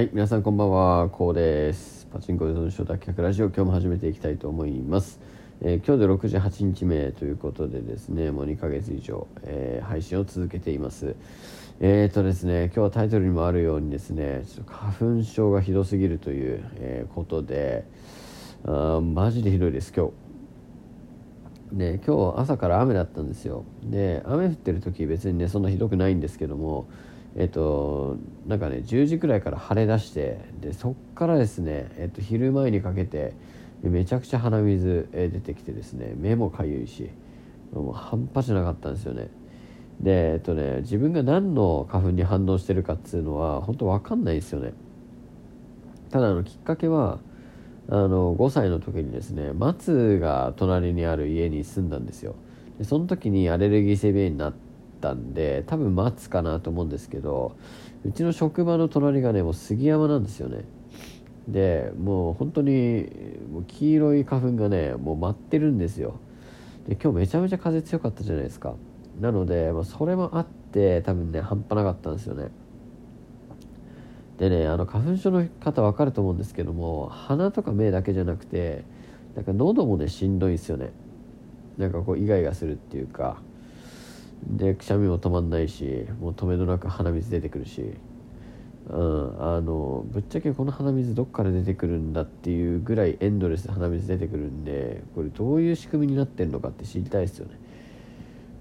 はい、皆さんこんばんは、こうです。パチンコ依存症脱却ラジオ、今日も始めていきたいと思います。えー、今日で68日目ということでですね、もう2ヶ月以上、えー、配信を続けています。えーとですね、今日はタイトルにもあるようにですね、ちょっと花粉症がひどすぎるという、え、ことで、あマジでひどいです、今日。で今日朝から雨だったんですよ。で雨降ってる時別にねそんなひどくないんですけどもえっとなんかね10時くらいから晴れ出してでそっからですね、えっと、昼前にかけてめちゃくちゃ鼻水出てきてですね目もかゆいしもう半端じゃなかったんですよね。でえっとね自分が何の花粉に反応してるかっつうのは本当わかんないですよね。ただあのきっかけはあの5歳の時にですね松が隣にある家に住んだんですよ。でその時にアレルギー性鼻炎になったんで多分待つかなと思うんですけどうちの職場の隣がねもう杉山なんですよね。でもう本当にもう黄色い花粉がねもう舞ってるんですよ。で今日めちゃめちゃ風強かったじゃないですか。なので、まあ、それもあって多分ね半端なかったんですよね。でねあの花粉症の方分かると思うんですけども鼻とか目だけじゃなくてなんか喉もねしんどいんですよね。なんかこうイガイガするっていうか。でくしゃみも止まんないしもう止めどなく鼻水出てくるし、うん、あのぶっちゃけこの鼻水どっから出てくるんだっていうぐらいエンドレスで鼻水出てくるんでこれどういう仕組みになってるのかって知りたいですよね。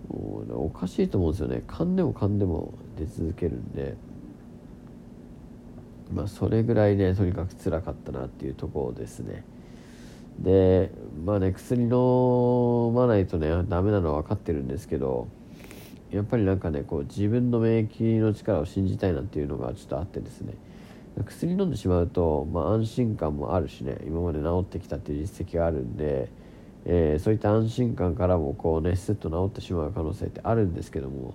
もうおかしいと思うんですよね。噛んでも噛んでも出続けるんで。まあそれぐらいねとにかく辛かったなっていうところですね。でまあね薬飲まないとねダメなのは分かってるんですけどやっぱりなんかねこう自分の免疫の力を信じたいなっていうのがちょっとあってですね。薬飲んでしまうと、まあ、安心感もあるしね今まで治ってきたっていう実績があるんで、えー、そういった安心感からもこうねスッと治ってしまう可能性ってあるんですけども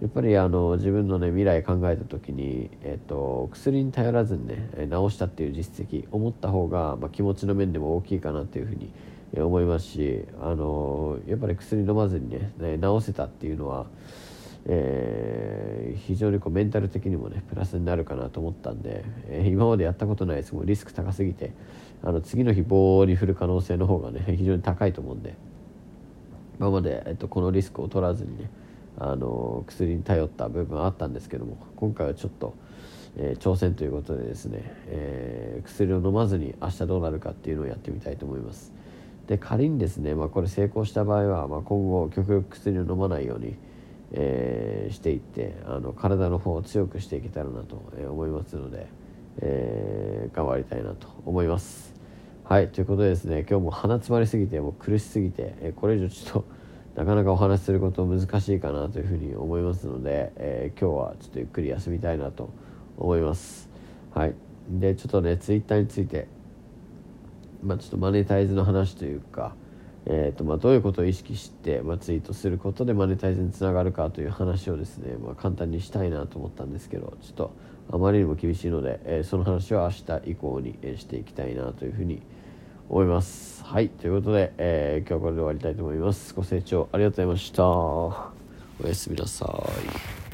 やっぱりあの自分のね未来考えた時に、えーと、薬に頼らずにね治したっていう実績思った方が、まあ、気持ちの面でも大きいかなっていうふうに思いますし、あのやっぱり薬飲まずにね治せたっていうのは、えー、非常にこうメンタル的にもねプラスになるかなと思ったんで、えー、今までやったことないですもリスク高すぎてあの次の日棒に振る可能性の方がね非常に高いと思うんで今まで、えっと、このリスクを取らずにねあの薬に頼った部分あったんですけども今回はちょっと、えー、挑戦ということでですね、えー、薬を飲まずに明日どうなるかっていうのをやってみたいと思います。で仮にですね、まあ、これ成功した場合は、まあ、今後極力薬を飲まないように、えー、していってあの体の方を強くしていけたらなと思いますので、えー、頑張りたいなと思います。はいということでですね今日も鼻詰まりすぎてもう苦しすぎて、えこれ以上ちょっとなかなかお話しすること難しいかなというふうに思いますので、えー、今日はちょっとゆっくり休みたいなと思います。はい、でちょっとねツイッターについてまあ、ちょっとマネタイズの話というか、えーとまあ、どういうことを意識して、まあ、ツイートすることでマネタイズにつながるかという話をですね、まあ、簡単にしたいなと思ったんですけどちょっとあまりにも厳しいので、えー、その話は明日以降に、えしていきたいなというふうに思います思います。はい、ということで、えー、今日はこれで終わりたいと思います。ご清聴ありがとうございました。おやすみなさい。